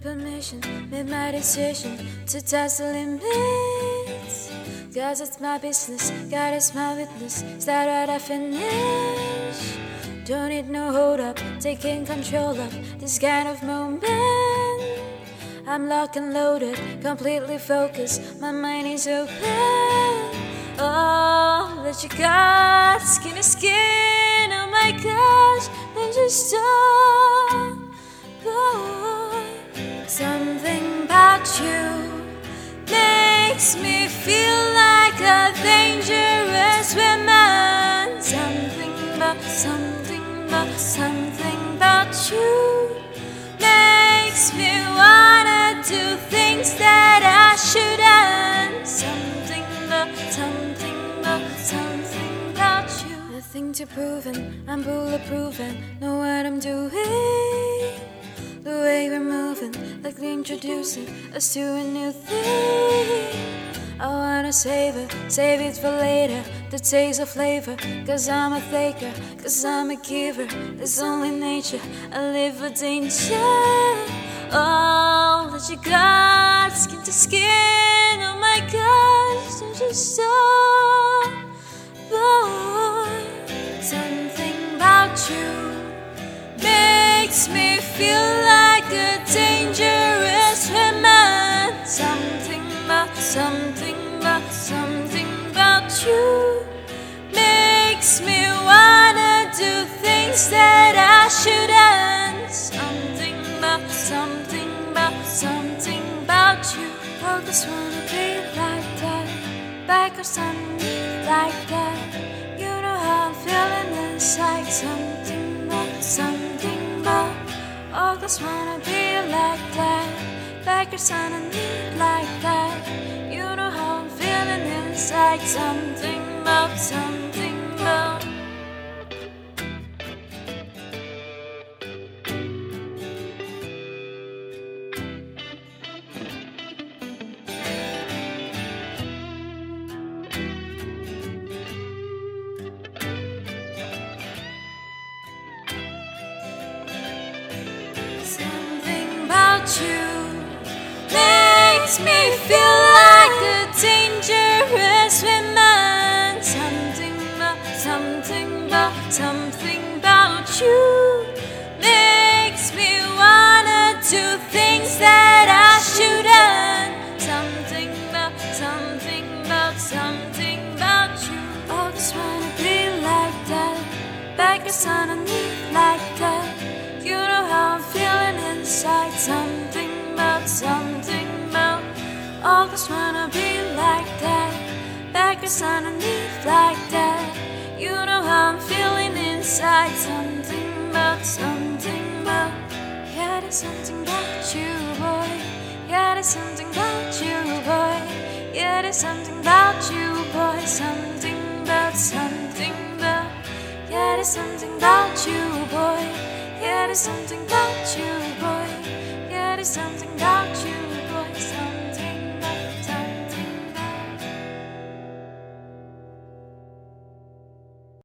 permission, made my decision to test the limits. Cause it's my business, God is my witness. Start right I finish. Don't need no hold up, taking control of this kind of moment. I'm locked and loaded, completely focused. My mind is open. Oh, that you got skin to skin. Oh my gosh, then just stop. You makes me feel like a dangerous woman. Something about, something about, something about you makes me wanna do things that I shouldn't. Something about, something about, something about you. Nothing to prove, and I'm bulletproof and know what I'm doing. The way we're moving, like introducing us to a new thing. I wanna save it, save it for later. The taste of flavor, cause I'm a taker, cause I'm a giver. It's only nature, I live for danger. Oh, that you got skin to skin. Oh my gosh, don't you stop. Boy, something about you makes me feel things that I shouldn't. Something about, something about, something about you. I just wanna be like that, back or something like that. You know how I'm feeling inside. Something about, something about. I just wanna be like that, back or something like that. You know how I'm feeling inside. Something about, something you makes me wanna do things that I shouldn't. Something about, something about, something about you. Wanna be like that, back us underneath like that. You know how I'm feeling inside. Something about, something about. Just wanna be like that, back us underneath like that. You know how I'm feeling inside. Something about, something about. Yeah, there's something about you, boy. Yeah, there's something about you, boy. Yeah, there's something about you, boy. Something about, something about. Yeah, there's something about you, boy. Yeah, there's something about you, boy. Yeah, there's something.